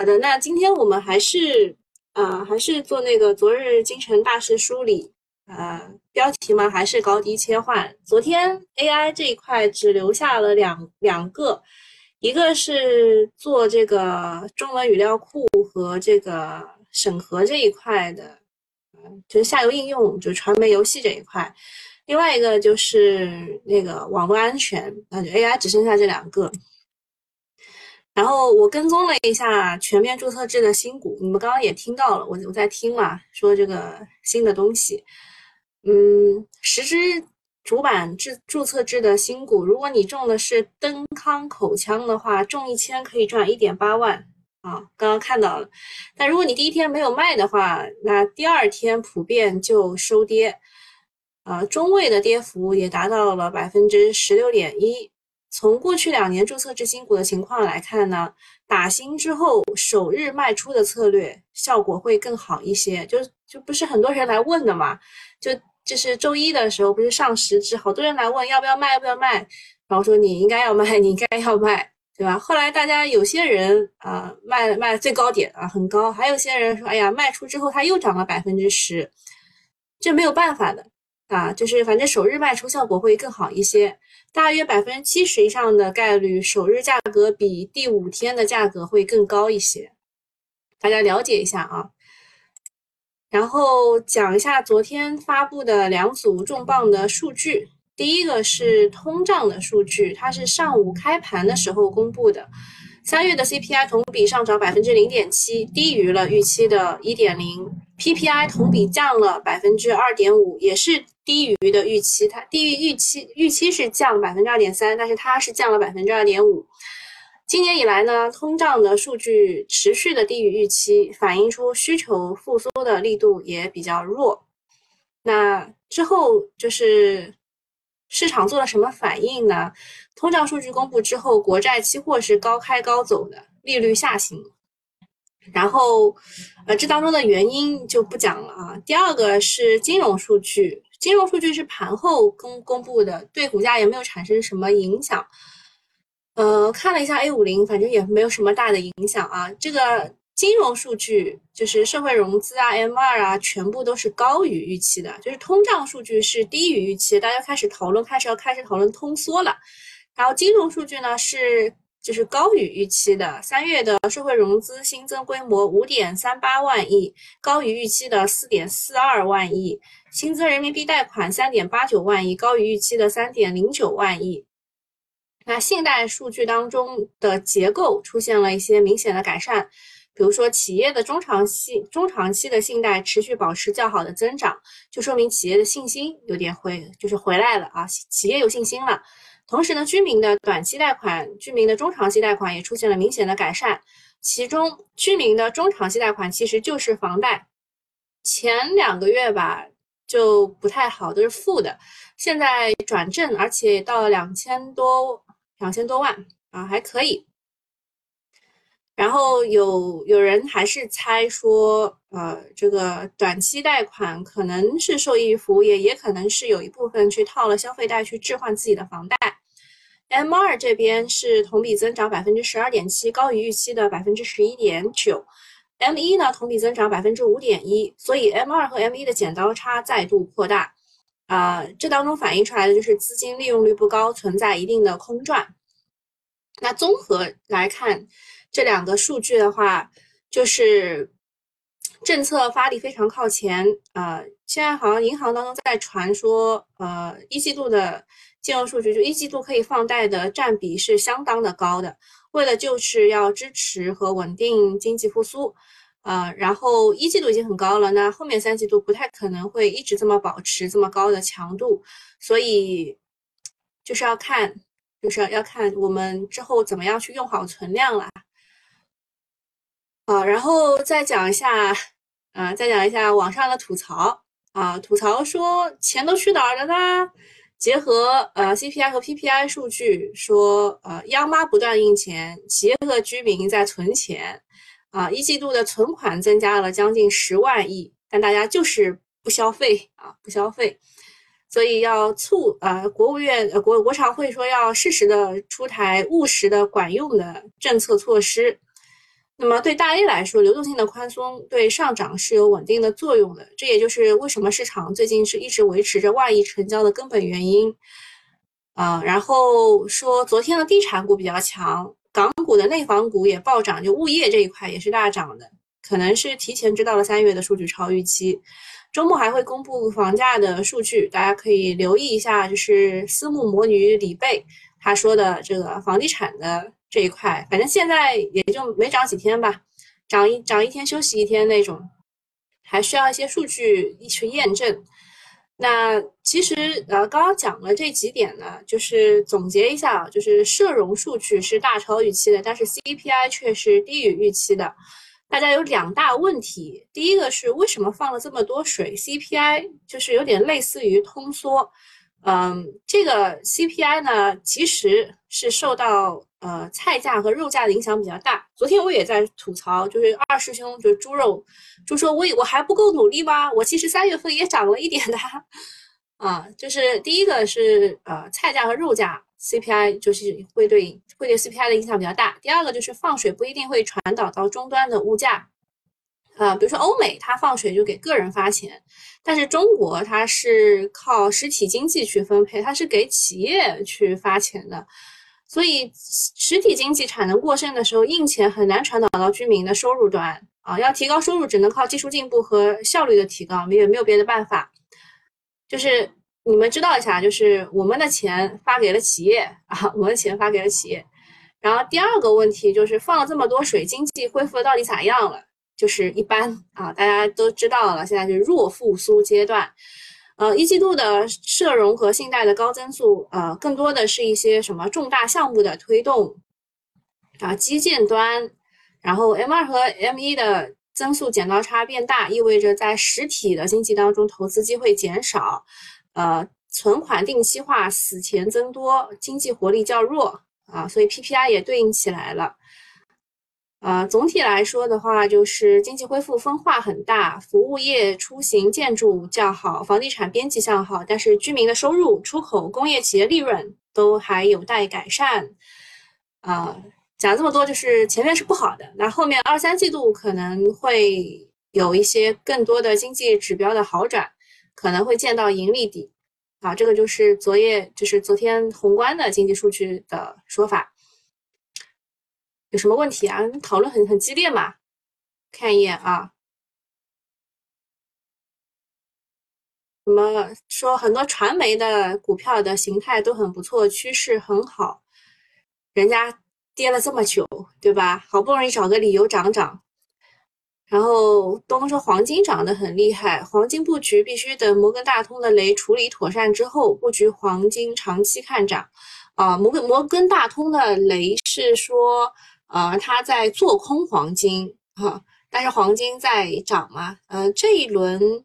好的，那今天我们还是啊，还是做那个昨日京城大势梳理，呃，标题嘛还是高低切换。昨天 AI 这一块只留下了两两个，一个是做这个中文语料库和这个审核这一块的，嗯，就是下游应用，就传媒游戏这一块。另外一个就是那个网络安全，那就 AI 只剩下这两个。然后我跟踪了一下全面注册制的新股，你们刚刚也听到了，我我在听嘛，说这个新的东西，嗯，十只主板制注册制的新股，如果你中的是登康口腔的话，中一千可以赚一点八万啊，刚刚看到了。但如果你第一天没有卖的话，那第二天普遍就收跌，啊，中位的跌幅也达到了百分之十六点一。从过去两年注册制新股的情况来看呢，打新之后首日卖出的策略效果会更好一些。就就不是很多人来问的嘛，就就是周一的时候不是上十只，好多人来问要不要卖要不要卖，然后说你应该要卖，你应该要卖，对吧？后来大家有些人啊卖卖最高点啊很高，还有些人说哎呀卖出之后它又涨了百分之十，这没有办法的啊，就是反正首日卖出效果会更好一些。大约百分之七十以上的概率，首日价格比第五天的价格会更高一些，大家了解一下啊。然后讲一下昨天发布的两组重磅的数据，第一个是通胀的数据，它是上午开盘的时候公布的，三月的 CPI 同比上涨百分之零点七，低于了预期的一点零，PPI 同比降了百分之二点五，也是。低于的预期，它低于预期，预期是降百分之二点三，但是它是降了百分之二点五。今年以来呢，通胀的数据持续的低于预期，反映出需求复苏的力度也比较弱。那之后就是市场做了什么反应呢？通胀数据公布之后，国债期货是高开高走的，利率下行。然后，呃，这当中的原因就不讲了啊。第二个是金融数据。金融数据是盘后公公布的，对股价也没有产生什么影响。呃，看了一下 A 五零，反正也没有什么大的影响啊。这个金融数据就是社会融资啊、M 二啊，全部都是高于预期的，就是通胀数据是低于预期，大家开始讨论，开始要开始讨论通缩了。然后金融数据呢是就是高于预期的，三月的社会融资新增规模五点三八万亿，高于预期的四点四二万亿。新增人民币贷款三点八九万亿，高于预期的三点零九万亿。那信贷数据当中的结构出现了一些明显的改善，比如说企业的中长期、中长期的信贷持续保持较好的增长，就说明企业的信心有点回，就是回来了啊，企业有信心了。同时呢，居民的短期贷款、居民的中长期贷款也出现了明显的改善，其中居民的中长期贷款其实就是房贷，前两个月吧。就不太好，都是负的。现在转正，而且到了两千多，两千多万啊，还可以。然后有有人还是猜说，呃，这个短期贷款可能是受益于服务业，也可能是有一部分去套了消费贷去置换自己的房贷。M 二这边是同比增长百分之十二点七，高于预期的百分之十一点九。M 一呢，同比增长百分之五点一，所以 M 二和 M 一的剪刀差再度扩大，啊，这当中反映出来的就是资金利用率不高，存在一定的空转。那综合来看这两个数据的话，就是政策发力非常靠前，啊，现在好像银行当中在传说，呃，一季度的金融数据，就一季度可以放贷的占比是相当的高的。为了就是要支持和稳定经济复苏，呃，然后一季度已经很高了，那后面三季度不太可能会一直这么保持这么高的强度，所以就是要看，就是要看我们之后怎么样去用好存量了。啊，然后再讲一下，啊，再讲一下网上的吐槽啊，吐槽说钱都去哪儿了呢？结合呃 CPI 和 PPI 数据说，呃央妈不断印钱，企业和居民在存钱，啊一季度的存款增加了将近十万亿，但大家就是不消费啊不消费，所以要促呃国务院呃国国常会说要适时的出台务实的管用的政策措施。那么对大 A 来说，流动性的宽松对上涨是有稳定的作用的，这也就是为什么市场最近是一直维持着万亿成交的根本原因。啊，然后说昨天的地产股比较强，港股的内房股也暴涨，就物业这一块也是大涨的，可能是提前知道了三月的数据超预期。周末还会公布房价的数据，大家可以留意一下，就是私募魔女李贝她说的这个房地产的这一块，反正现在也就没涨几天吧，涨一涨一天休息一天那种，还需要一些数据去验证。那其实呃，刚刚讲了这几点呢，就是总结一下啊，就是社融数据是大超预期的，但是 CPI 却是低于预期的。大家有两大问题，第一个是为什么放了这么多水？CPI 就是有点类似于通缩，嗯，这个 CPI 呢，其实是受到呃菜价和肉价的影响比较大。昨天我也在吐槽，就是二师兄就是猪肉。就说我也我还不够努力吗？我其实三月份也涨了一点的，啊，就是第一个是呃菜价和肉价 CPI 就是会对会对 CPI 的影响比较大。第二个就是放水不一定会传导到终端的物价，啊，比如说欧美它放水就给个人发钱，但是中国它是靠实体经济去分配，它是给企业去发钱的，所以实体经济产能过剩的时候，印钱很难传导到居民的收入端。啊，要提高收入，只能靠技术进步和效率的提高，没有没有别的办法。就是你们知道一下，就是我们的钱发给了企业啊，我们的钱发给了企业。然后第二个问题就是放了这么多水，经济恢复的到底咋样了？就是一般啊，大家都知道了，现在是弱复苏阶段。呃，一季度的社融和信贷的高增速，呃，更多的是一些什么重大项目的推动啊，基建端。然后 M 二和 M 一的增速剪刀差变大，意味着在实体的经济当中投资机会减少，呃，存款定期化、死钱增多，经济活力较弱啊，所以 PPI 也对应起来了。呃，总体来说的话，就是经济恢复分化很大，服务业、出行、建筑较好，房地产边际向好，但是居民的收入、出口、工业企业利润都还有待改善，啊。讲这么多，就是前面是不好的，那后面二三季度可能会有一些更多的经济指标的好转，可能会见到盈利底，啊，这个就是昨夜就是昨天宏观的经济数据的说法，有什么问题啊？讨论很很激烈嘛，看一眼啊，怎么说很多传媒的股票的形态都很不错，趋势很好，人家。跌了这么久，对吧？好不容易找个理由涨涨，然后东东说黄金涨得很厉害，黄金布局必须等摩根大通的雷处理妥善之后，布局黄金长期看涨。啊，摩根摩根大通的雷是说，呃，他在做空黄金哈，但是黄金在涨嘛？呃，这一轮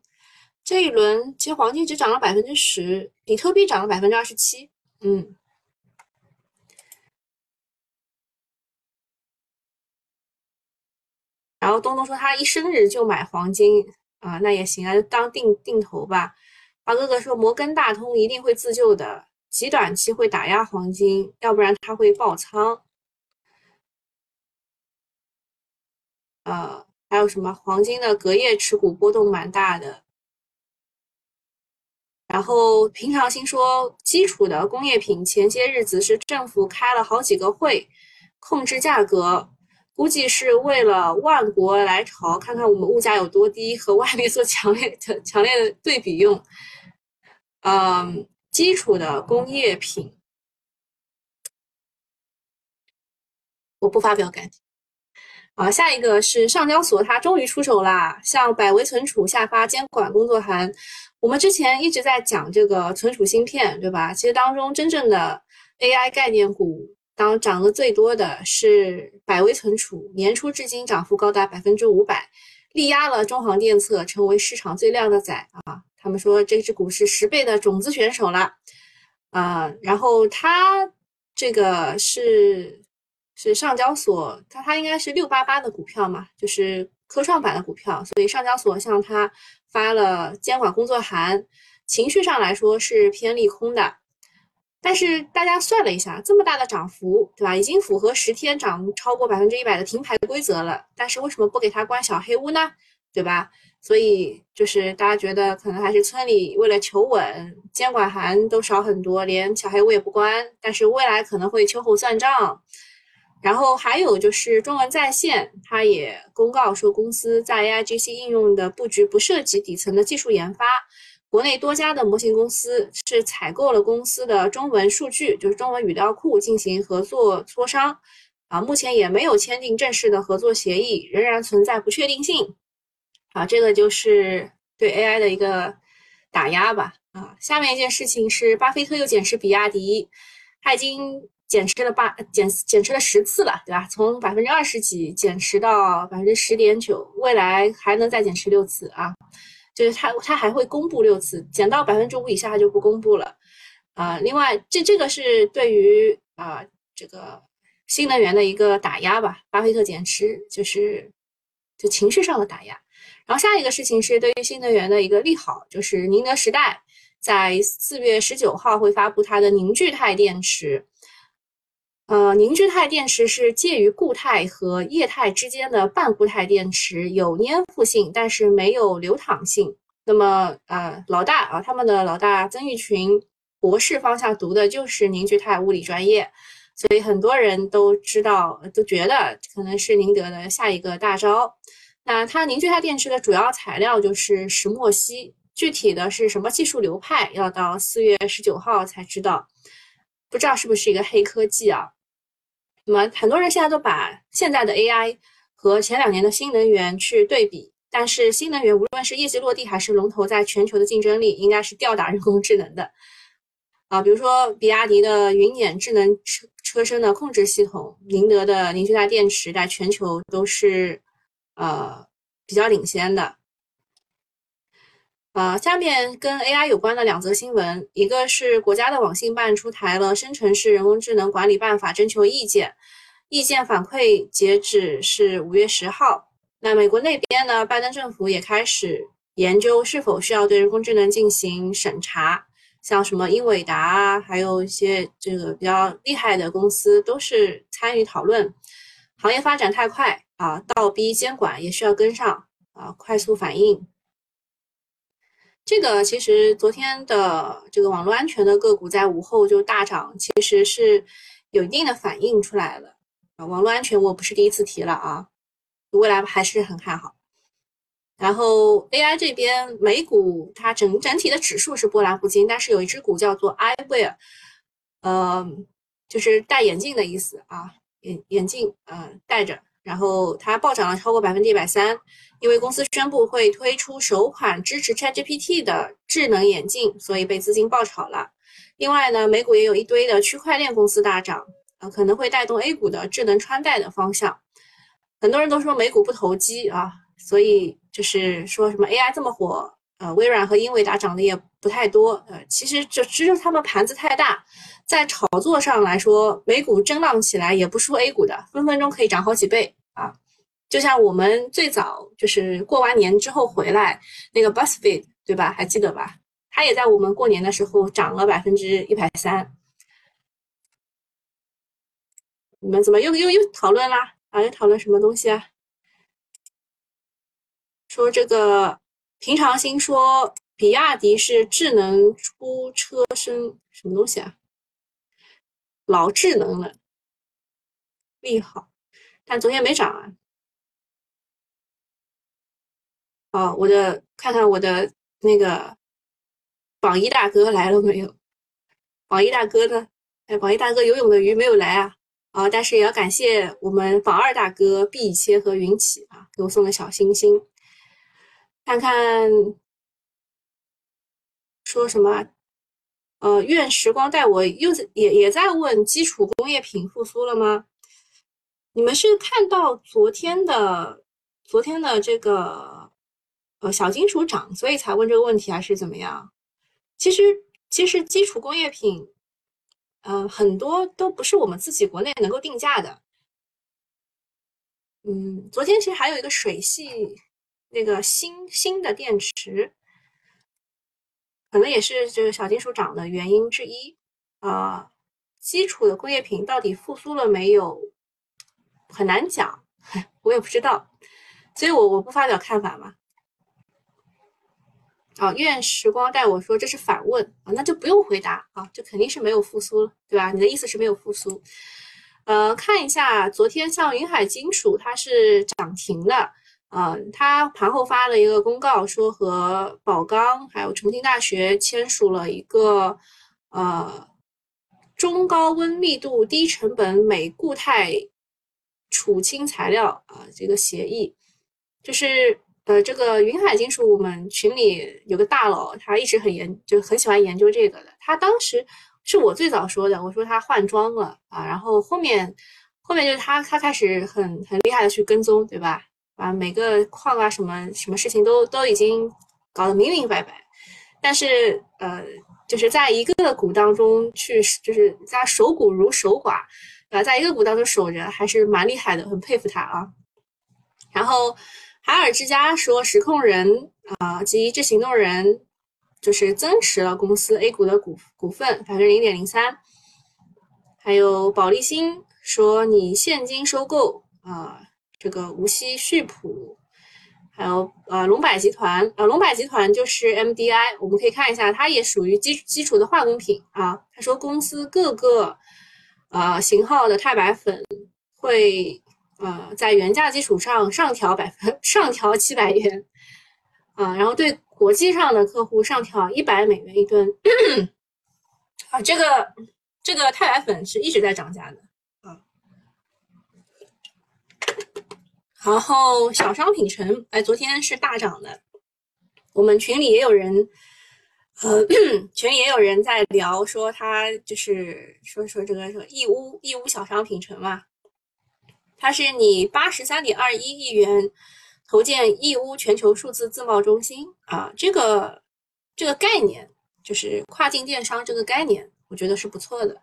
这一轮其实黄金只涨了百分之十，比特币涨了百分之二十七，嗯。然后东东说他一生日就买黄金啊，那也行啊，就当定定投吧。八哥哥说摩根大通一定会自救的，极短期会打压黄金，要不然他会爆仓。呃，还有什么黄金的隔夜持股波动蛮大的。然后平常心说基础的工业品前些日子是政府开了好几个会控制价格。估计是为了万国来朝，看看我们物价有多低，和外面做强烈的、强烈的对比用。嗯，基础的工业品，我不发表感情。啊，下一个是上交所，它终于出手啦，向百维存储下发监管工作函。我们之前一直在讲这个存储芯片，对吧？其实当中真正的 AI 概念股。当涨得最多的是百维存储，年初至今涨幅高达百分之五百，力压了中航电测，成为市场最靓的仔啊！他们说这只股是十倍的种子选手了，啊，然后它这个是是上交所，它它应该是六八八的股票嘛，就是科创板的股票，所以上交所向它发了监管工作函，情绪上来说是偏利空的。但是大家算了一下，这么大的涨幅，对吧？已经符合十天涨超过百分之一百的停牌规则了。但是为什么不给他关小黑屋呢？对吧？所以就是大家觉得可能还是村里为了求稳，监管函都少很多，连小黑屋也不关。但是未来可能会秋后算账。然后还有就是中文在线，它也公告说，公司在 AIGC 应用的布局不涉及底层的技术研发。国内多家的模型公司是采购了公司的中文数据，就是中文语料库进行合作磋商，啊，目前也没有签订正式的合作协议，仍然存在不确定性，啊，这个就是对 AI 的一个打压吧，啊，下面一件事情是巴菲特又减持比亚迪，他已经减持了八减减持了十次了，对吧？从百分之二十几减持到百分之十点九，未来还能再减持六次啊。就是它，它还会公布六次，减到百分之五以下它就不公布了，啊，另外这这个是对于啊这个新能源的一个打压吧，巴菲特减持就是就情绪上的打压，然后下一个事情是对于新能源的一个利好，就是宁德时代在四月十九号会发布它的凝聚态电池。呃，凝聚态电池是介于固态和液态之间的半固态电池，有粘附性，但是没有流淌性。那么，呃，老大啊，他们的老大曾毓群博士方向读的就是凝聚态物理专业，所以很多人都知道，都觉得可能是宁德的下一个大招。那它凝聚态电池的主要材料就是石墨烯，具体的是什么技术流派，要到四月十九号才知道，不知道是不是一个黑科技啊？那么很多人现在都把现在的 AI 和前两年的新能源去对比，但是新能源无论是业绩落地还是龙头在全球的竞争力，应该是吊打人工智能的啊。比如说比亚迪的云辇智能车车身的控制系统，宁德的凝聚态电池在全球都是呃比较领先的。呃，下面跟 AI 有关的两则新闻，一个是国家的网信办出台了《生成式人工智能管理办法》征求意见，意见反馈截止是五月十号。那美国那边呢，拜登政府也开始研究是否需要对人工智能进行审查，像什么英伟达啊，还有一些这个比较厉害的公司都是参与讨论。行业发展太快啊，倒逼监管也需要跟上啊，快速反应。这个其实昨天的这个网络安全的个股在午后就大涨，其实是有一定的反应出来了啊。网络安全我不是第一次提了啊，未来还是很看好。然后 AI 这边美股它整整体的指数是波澜不惊，但是有一只股叫做 iWear，呃，就是戴眼镜的意思啊，眼眼镜呃戴着。然后它暴涨了超过百分之一百三，因为公司宣布会推出首款支持 ChatGPT 的智能眼镜，所以被资金爆炒了。另外呢，美股也有一堆的区块链公司大涨，呃，可能会带动 A 股的智能穿戴的方向。很多人都说美股不投机啊，所以就是说什么 AI 这么火，呃，微软和英伟达涨的也不太多，呃，其实就只有他们盘子太大。在炒作上来说，美股震荡起来也不输 A 股的，分分钟可以涨好几倍啊！就像我们最早就是过完年之后回来那个 Busfeed，对吧？还记得吧？它也在我们过年的时候涨了百分之一百三。你们怎么又又又讨论啦？啊，又讨论什么东西啊？说这个平常心说比亚迪是智能出车身，什么东西啊？老智能了，利好，但昨天没涨啊。哦，我的看看我的那个榜一大哥来了没有？榜一大哥呢？哎，榜一大哥游泳的鱼没有来啊。啊，但是也要感谢我们榜二大哥毕切和云起啊，给我送的小心心。看看说什么？呃，愿时光带我，又也也在问基础工业品复苏了吗？你们是看到昨天的昨天的这个呃小金属涨，所以才问这个问题，还是怎么样？其实其实基础工业品，呃，很多都不是我们自己国内能够定价的。嗯，昨天其实还有一个水系那个新新的电池。可能也是这个小金属涨的原因之一啊，基础的工业品到底复苏了没有，很难讲，我也不知道，所以我我不发表看法嘛。啊，愿时光带我说这是反问啊，那就不用回答啊，就肯定是没有复苏了，对吧？你的意思是没有复苏。呃，看一下昨天像云海金属它是涨停的，呃，他盘后发了一个公告说和宝钢还有重庆大学签署了一个呃中高温密度低成本镁固态储氢材料啊这个协议，就是。呃，这个云海金属，我们群里有个大佬，他一直很研，就很喜欢研究这个的。他当时是我最早说的，我说他换装了啊，然后后面后面就是他他开始很很厉害的去跟踪，对吧？把每个矿啊什么什么事情都都已经搞得明明白白。但是呃，就是在一个股当中去，就是在守股如守寡啊，在一个股当中守着，还是蛮厉害的，很佩服他啊。然后。海尔之家说，实控人啊及一致行动人就是增持了公司 A 股的股股份百分之零点零三。还有保利新说，你现金收购啊这个无锡旭普，还有呃龙柏集团啊龙柏集团就是 MDI，我们可以看一下，它也属于基基础的化工品啊。他说公司各个呃型号的钛白粉会。呃，在原价基础上上调百分上调七百元，啊，然后对国际上的客户上调一百美元一吨，啊，这个这个钛白粉是一直在涨价的然后小商品城，哎，昨天是大涨的，我们群里也有人，呃，群里也有人在聊说他就是说说这个这个义乌义乌小商品城嘛。它是你八十三点二一亿元投建义乌全球数字自贸中心啊，这个这个概念就是跨境电商这个概念，我觉得是不错的。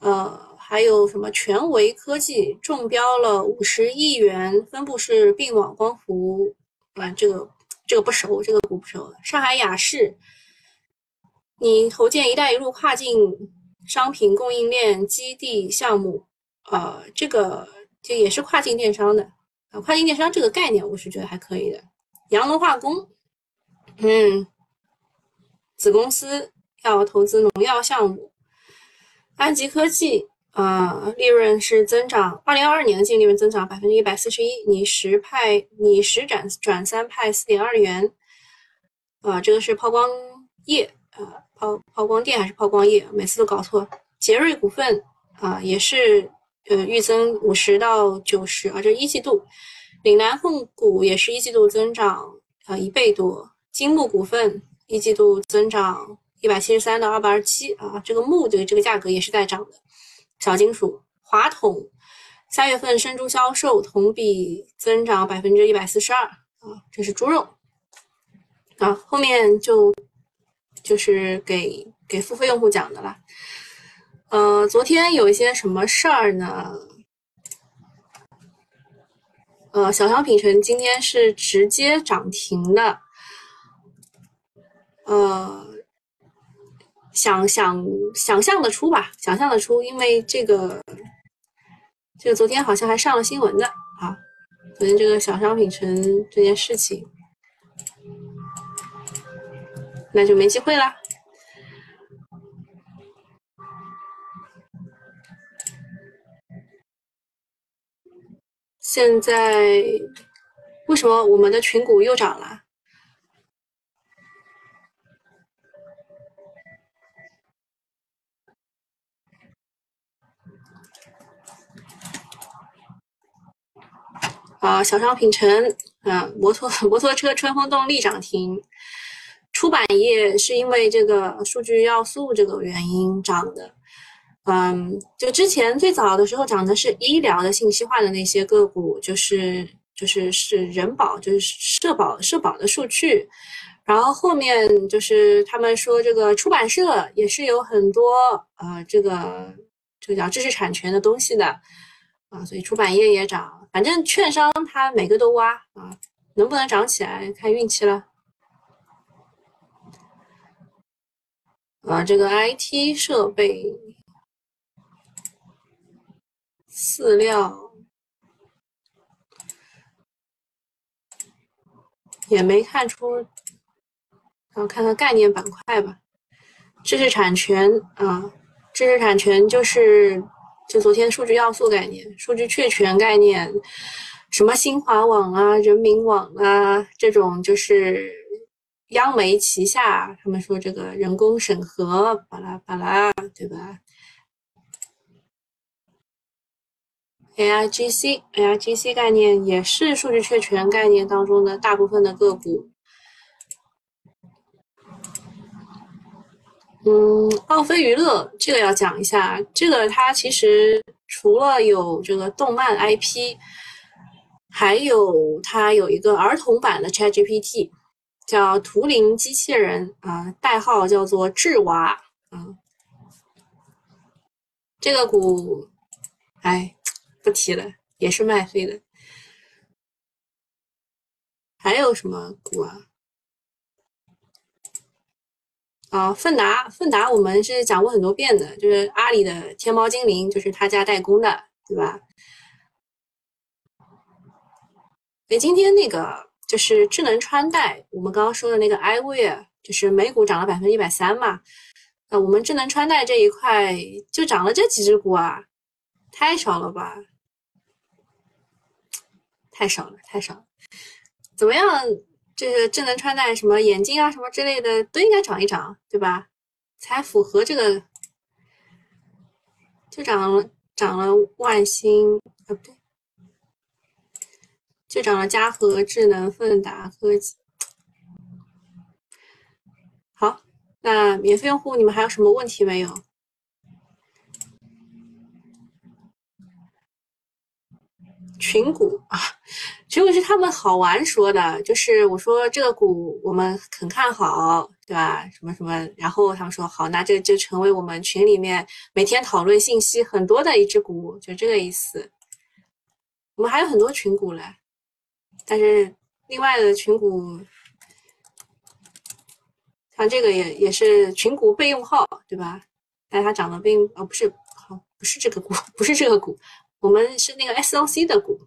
呃，还有什么全维科技中标了五十亿元分布式并网光伏，啊，这个这个不熟，这个股不熟。上海雅士，你投建“一带一路”跨境商品供应链基地项目。呃，这个这也是跨境电商的啊，跨境电商这个概念我是觉得还可以的。阳能化工，嗯，子公司要投资农药项目。安吉科技啊，利润是增长，二零二二年的净利润增长百分之一百四十一，拟十派拟十转转三派四点二元。啊，这个是抛光液啊，抛抛光电还是抛光液？每次都搞错。杰瑞股份啊，也是。呃，预增五十到九十啊，这一季度，岭南控股也是一季度增长啊一倍多，金木股份一季度增长一百七十三到二百二十七啊，这个木的这个价格也是在涨的。小金属，华统三月份生猪销售同比增长百分之一百四十二啊，这是猪肉啊，后面就就是给给付费用户讲的了。呃，昨天有一些什么事儿呢？呃，小商品城今天是直接涨停的。呃，想想想象的出吧，想象的出，因为这个这个昨天好像还上了新闻的啊。昨天这个小商品城这件事情，那就没机会了。现在为什么我们的群股又涨了？啊，小商品城啊，摩托 摩托车春风动力涨停，出版业是因为这个数据要素这个原因涨的。嗯，就之前最早的时候涨的是医疗的信息化的那些个股，就是就是是人保，就是社保社保的数据，然后后面就是他们说这个出版社也是有很多呃这个这个叫知识产权的东西的。啊，所以出版业也涨，反正券商它每个都挖啊，能不能涨起来看运气了。啊，这个 IT 设备、饲料也没看出，然后看看概念板块吧。知识产权啊，知识产权就是就昨天数据要素概念、数据确权概念，什么新华网啊、人民网啊这种就是。央媒旗下，他们说这个人工审核，巴拉巴拉，对吧？AIGC，AIGC 概念也是数据确权概念当中的大部分的个股。嗯，奥飞娱乐这个要讲一下，这个它其实除了有这个动漫 IP，还有它有一个儿童版的 ChatGPT。叫图灵机器人啊，代号叫做智娃啊。这个股，哎，不提了，也是卖飞的。还有什么股啊？啊，奋达，奋达，我们是讲过很多遍的，就是阿里的天猫精灵，就是他家代工的，对吧？哎，今天那个。就是智能穿戴，我们刚刚说的那个 iwear，就是美股涨了百分之一百三嘛。那我们智能穿戴这一块就涨了这几只股啊，太少了吧？太少了，太少了。怎么样？这个智能穿戴什么眼镜啊，什么之类的都应该涨一涨，对吧？才符合这个。就涨了，涨了万兴啊，不对。就涨了嘉禾智能、奋达科技。好，那免费用户，你们还有什么问题没有？群股啊，群股是他们好玩说的，就是我说这个股我们很看好，对吧？什么什么，然后他们说好，那这就成为我们群里面每天讨论信息很多的一只股，就这个意思。我们还有很多群股嘞。但是另外的群股，像这个也也是群股备用号，对吧？但它涨得并哦不是好不是这个股不是这个股，我们是那个 SOC 的股。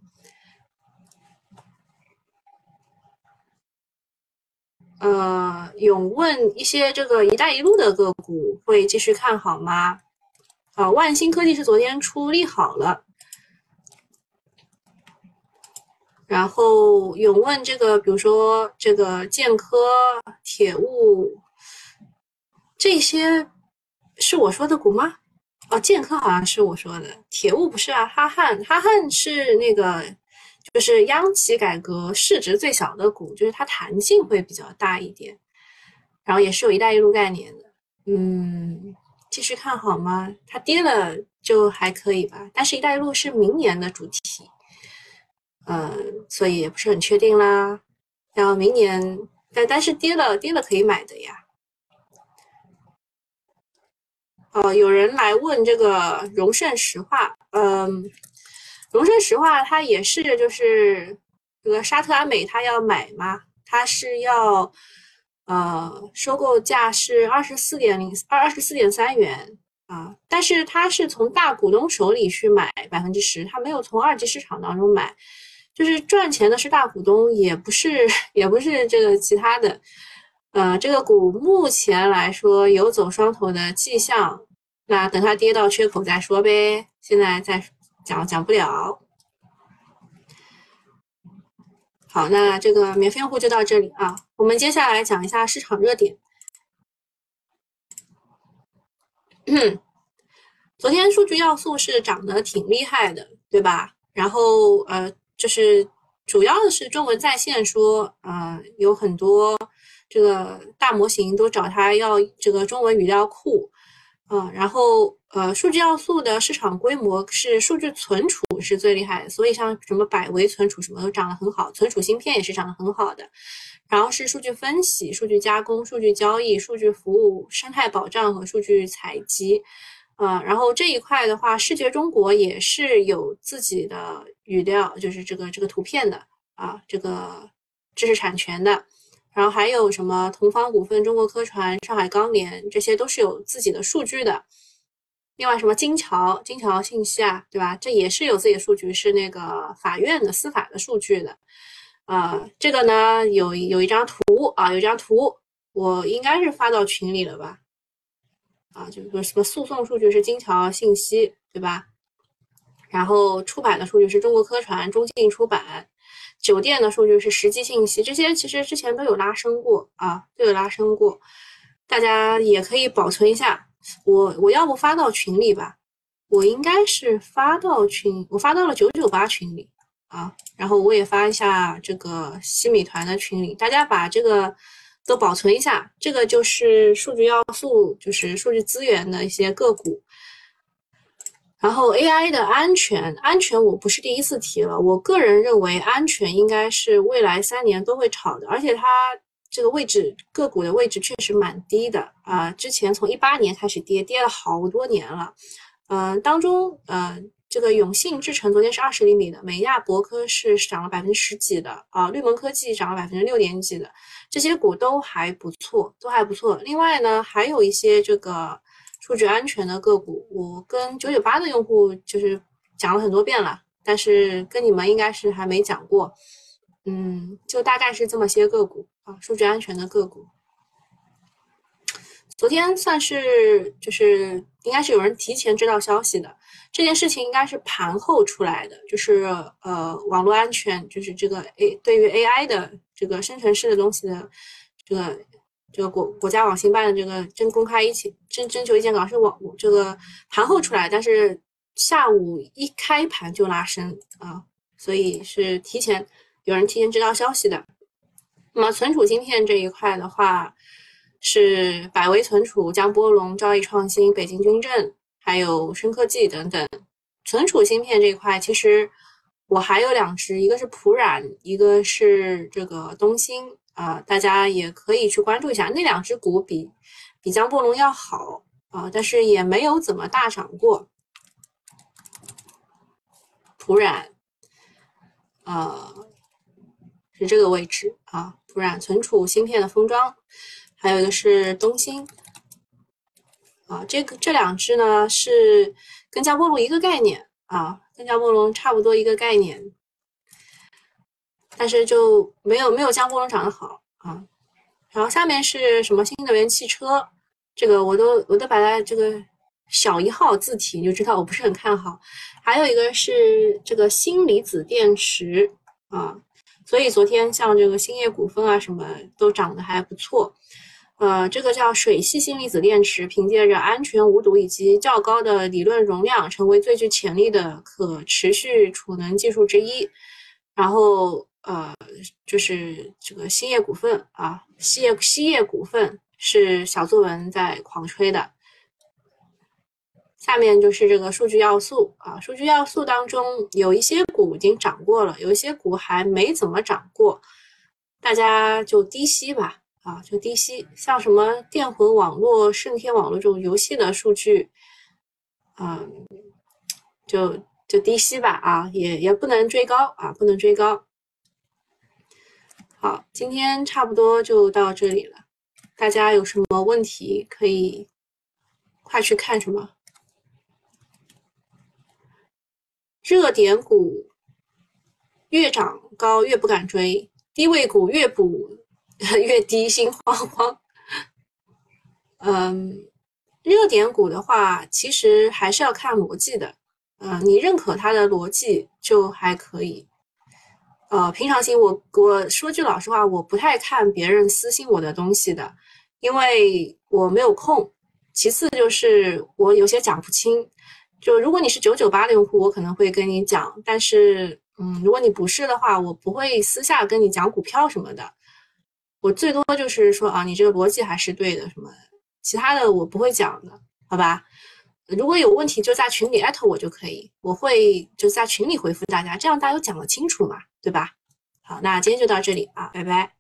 呃，永问一些这个“一带一路”的个股会继续看好吗？啊，万兴科技是昨天出利好了。然后永问这个，比如说这个建科、铁物这些是我说的股吗？哦，建科好像是我说的，铁物不是啊。哈汉，哈汉是那个就是央企改革市值最小的股，就是它弹性会比较大一点。然后也是有一带一路概念的，嗯，继续看好吗？它跌了就还可以吧，但是一带一路是明年的主题。嗯，所以也不是很确定啦。然后明年，但但是跌了跌了可以买的呀。哦，有人来问这个荣盛石化，嗯，荣盛石化它也是就是这个沙特阿美它要买嘛？它是要呃收购价是二十四点零二二十四点三元啊，但是它是从大股东手里去买百分之十，它没有从二级市场当中买。就是赚钱的是大股东，也不是也不是这个其他的，呃，这个股目前来说有走双头的迹象，那等它跌到缺口再说呗，现在再讲讲不了。好，那这个免费用户就到这里啊，我们接下来讲一下市场热点。昨天数据要素是涨得挺厉害的，对吧？然后呃。就是主要的是中文在线说，啊，有很多这个大模型都找他要这个中文语料库，啊，然后呃，数据要素的市场规模是数据存储是最厉害的，所以像什么百维存储什么都涨得很好，存储芯片也是涨得很好的，然后是数据分析、数据加工、数据交易、数据服务、生态保障和数据采集。啊，然后这一块的话，视觉中国也是有自己的语料，就是这个这个图片的啊，这个知识产权的。然后还有什么同方股份、中国科传、上海钢联，这些都是有自己的数据的。另外什么金桥、金桥信息啊，对吧？这也是有自己的数据，是那个法院的司法的数据的。啊，这个呢有有一张图啊，有张图，我应该是发到群里了吧？啊，就是说什么诉讼数据是金桥信息，对吧？然后出版的数据是中国科传、中信出版，酒店的数据是实际信息，这些其实之前都有拉升过啊，都有拉升过，大家也可以保存一下。我我要不发到群里吧？我应该是发到群，我发到了九九八群里啊，然后我也发一下这个新美团的群里，大家把这个都保存一下。这个就是数据要素，就是数据资源的一些个股。然后 AI 的安全，安全我不是第一次提了，我个人认为安全应该是未来三年都会炒的，而且它。这个位置个股的位置确实蛮低的啊！之前从一八年开始跌，跌了好多年了。嗯，当中呃，这个永信制成昨天是二十厘米的，美亚博科是涨了百分之十几的啊，绿盟科技涨了百分之六点几的，这些股都还不错，都还不错。另外呢，还有一些这个数据安全的个股，我跟九九八的用户就是讲了很多遍了，但是跟你们应该是还没讲过。嗯，就大概是这么些个股。啊，数据安全的个股，昨天算是就是应该是有人提前知道消息的，这件事情应该是盘后出来的，就是呃网络安全，就是这个 A 对于 AI 的这个生成式的东西的这个这个国国家网信办的这个征公开一起征征求意见稿是网这个盘后出来，但是下午一开盘就拉升啊，所以是提前有人提前知道消息的。那么存储芯片这一块的话，是百威存储、江波龙、兆易创新、北京军政，还有深科技等等。存储芯片这一块，其实我还有两只，一个是普冉，一个是这个东芯啊，大家也可以去关注一下。那两只股比比江波龙要好啊，但是也没有怎么大涨过。普冉，呃，是这个位置啊。不然存储芯片的封装，还有一个是东芯啊，这个这两只呢是跟加波龙一个概念啊，跟加波龙差不多一个概念，但是就没有没有加波龙长得好啊。然后下面是什么新能源汽车，这个我都我都把它这个小一号字体你就知道我不是很看好。还有一个是这个锌离子电池啊。所以昨天像这个兴业股份啊，什么都涨得还不错。呃，这个叫水系锌离子电池，凭借着安全无毒以及较高的理论容量，成为最具潜力的可持续储能技术之一。然后呃，就是这个兴业股份啊，锡业锡业股份是小作文在狂吹的。下面就是这个数据要素啊，数据要素当中有一些股已经涨过了，有一些股还没怎么涨过，大家就低吸吧啊，就低吸。像什么电魂网络、盛天网络这种游戏的数据，嗯，就就低吸吧啊，也也不能追高啊，不能追高。好，今天差不多就到这里了，大家有什么问题可以快去看什么。热点股越涨高越不敢追，低位股越补 越低，心慌慌。嗯，热点股的话，其实还是要看逻辑的。嗯，你认可它的逻辑就还可以。呃，平常心，我我说句老实话，我不太看别人私信我的东西的，因为我没有空。其次就是我有些讲不清。就如果你是九九八的用户，我可能会跟你讲，但是，嗯，如果你不是的话，我不会私下跟你讲股票什么的，我最多就是说啊，你这个逻辑还是对的什么，其他的我不会讲的，好吧？如果有问题就在群里艾特我就可以，我会就在群里回复大家，这样大家都讲得清楚嘛，对吧？好，那今天就到这里啊，拜拜。